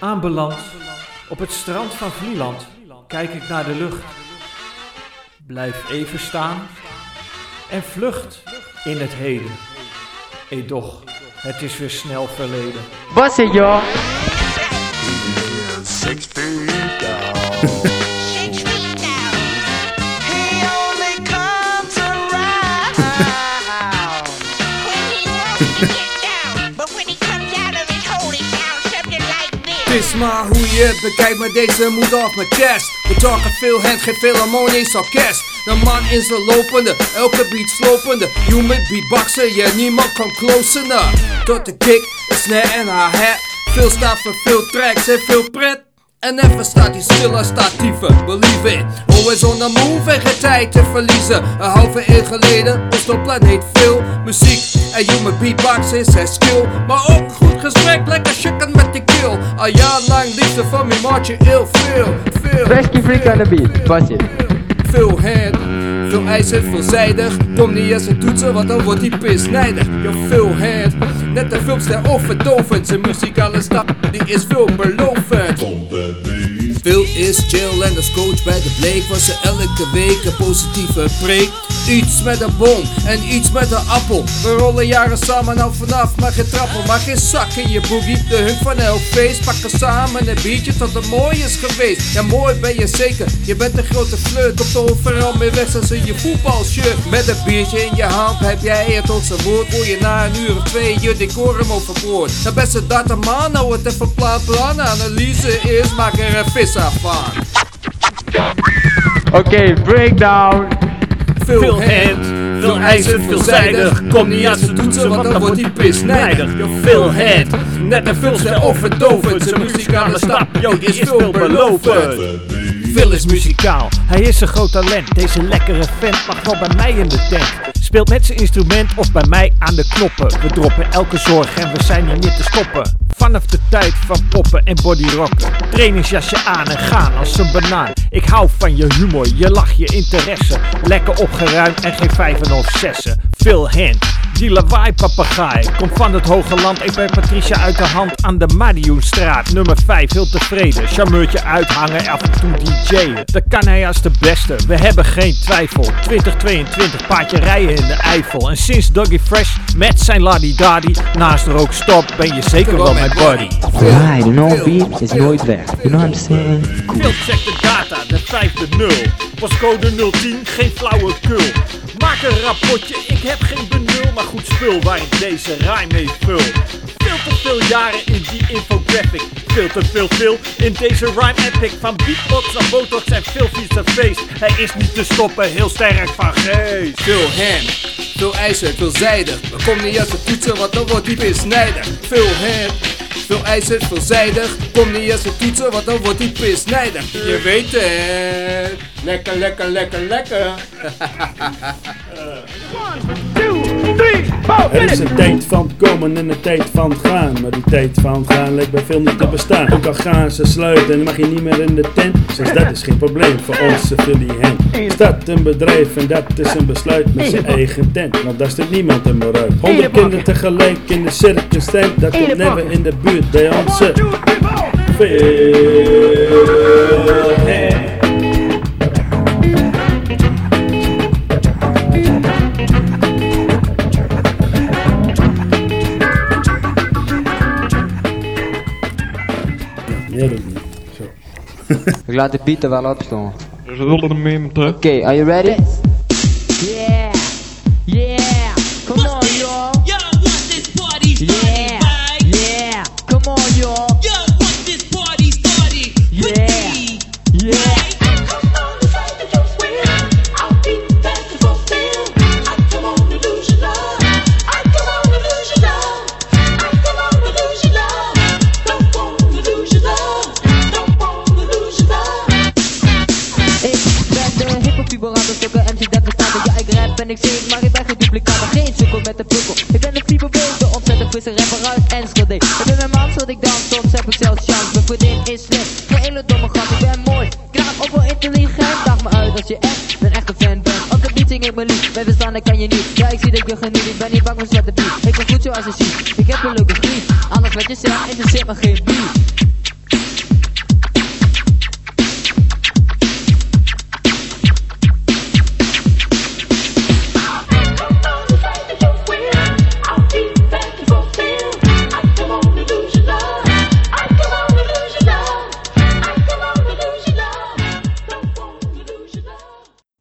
Aanbeland op het strand van Vlieland kijk ik naar de lucht. Blijf even staan en vlucht in het heden. Edoch, het is weer snel verleden. Was joh? Het maar hoe je het bekijkt, maar deze moet op mijn chest. We talken veel hand, geen philharmonisch orkest. De man is een lopende, elke beat slopende. Met beatboxen, ja niemand komt close enough. Tot de kick, de snare en haar hat. Veel staat veel tracks en veel pret. En even staat hij stil als statieven, believe it Always on the move en geen tijd te verliezen Een halve eeuw geleden de planeet veel muziek En human beatbox is zijn skill Maar ook goed gesprek, Al jarenlang liefde van me maakt je heel veel, veel Rescue Freak on the beat. It? veel hand, veel ijzer, veelzijdig. Kom niet eens een toetsen, want dan wordt die pis nijdig. Yo, veel hand, net de filmster of verdovend. Zijn muzikale stap, die is veelbelovend. Phil is chill en als coach bij de Blake was ze elke week een positieve preek. Iets met een bom en iets met een appel. We rollen jaren samen, nou vanaf, maar geen trappel, maar geen zak in je boogie. De hunk van elk feest, pakken samen een biertje tot het mooi is geweest. Ja, mooi ben je zeker, je bent een grote flirt. Er overal mee weg als in je voetbalshirt. Met een biertje in je hand heb jij het onze woord. Hoor je na een uur of twee je decorum overboord. De beste data man, nou het even plan plan. Analyse is, maak er een vis Oké, breakdown. Veel hand, veel ijzer, veelzijdig. Kom niet aan zijn toetsen, want dan wordt die pis nijdig. Veel hand, net een filmster of verdovend. Zijn muzikale stap, yo, die is veelbelovend. Phil is muzikaal, hij is een groot talent. Deze lekkere vent mag wel bij mij in de tent. Speelt met zijn instrument of bij mij aan de knoppen. We droppen elke zorg en we zijn hier niet te stoppen. Vanaf de tijd van poppen en bodyrocken. Trainingsjasje aan en gaan als een banaan. Ik hou van je humor, je lach, je interesse. Lekker opgeruimd en geen vijven of zessen. Phil Hand, die lawaai papegaai. Komt van het hoge land, ik ben Patricia uit de hand aan de Madioenstraat. Nummer 5, heel tevreden. Charmeurtje uithangen, af en toe DJ'en. Dat kan hij als de beste, we hebben geen twijfel. 2022, paardje rijden in de Eifel. En sinds Doggy Fresh met zijn laddy daddy naast er ook stop, ben je zeker wel mijn buddy. De no beat is nooit weg. You know what I'm saying? Check de data, de vijfde nul. Pascode 010, geen flauwekul. Maak een rapportje, ik heb geen benul, maar goed spul waar ik deze rij mee vul. Veel te veel jaren in die infographic. Veel te veel veel in deze rhyme epic. Van beatbox naar botox en veel vieze feest. Hij is niet te stoppen, heel sterk van geest. Veel hand, veel ijzer, veelzijdig. We komen niet als een toetsen, want dan wordt die pis nijdig. Veel hand, veel ijzer, veelzijdig. Kom niet als een toetsen, want dan wordt die pis. Je weet het. Lekker, lekker, lekker, lekker. Er is een tijd van het komen en een tijd van het gaan. Maar die tijd van het gaan lijkt bij veel niet te bestaan. Ook al gaan ze sluiten en mag je niet meer in de tent. Zelfs dat is geen probleem voor onze Philly Hen. Start een bedrijf en dat is een besluit met zijn eigen tent. Want daar staat niemand in bereik. Honderd kinderen tegelijk in de circus tent. Dat komt never in de buurt bij onze Philly Ook niet. Zo. Ik laat de beat er wel op staan. Dus we willen hem mee terug. Oké, are you ready? Ik ben de fiberbeeld, de ontzettend frisse rapper uit Enschede Ik ben mijn man, zodat ik dans, soms heb ik zelfs chance. Mijn vriendin is slim, geen hele domme gast Ik ben mooi, knap, ook wel intelligent Daag me uit als je echt een echte fan bent. De beat zing ik me lief, bij verstaan dat kan je niet. Ja, ik zie dat je geniet, ik ben niet bang voor zwarte beat Ik ben goed zoals je ziet, ik heb een leuke vriend. Alles wat je zegt, interesseert me geen beat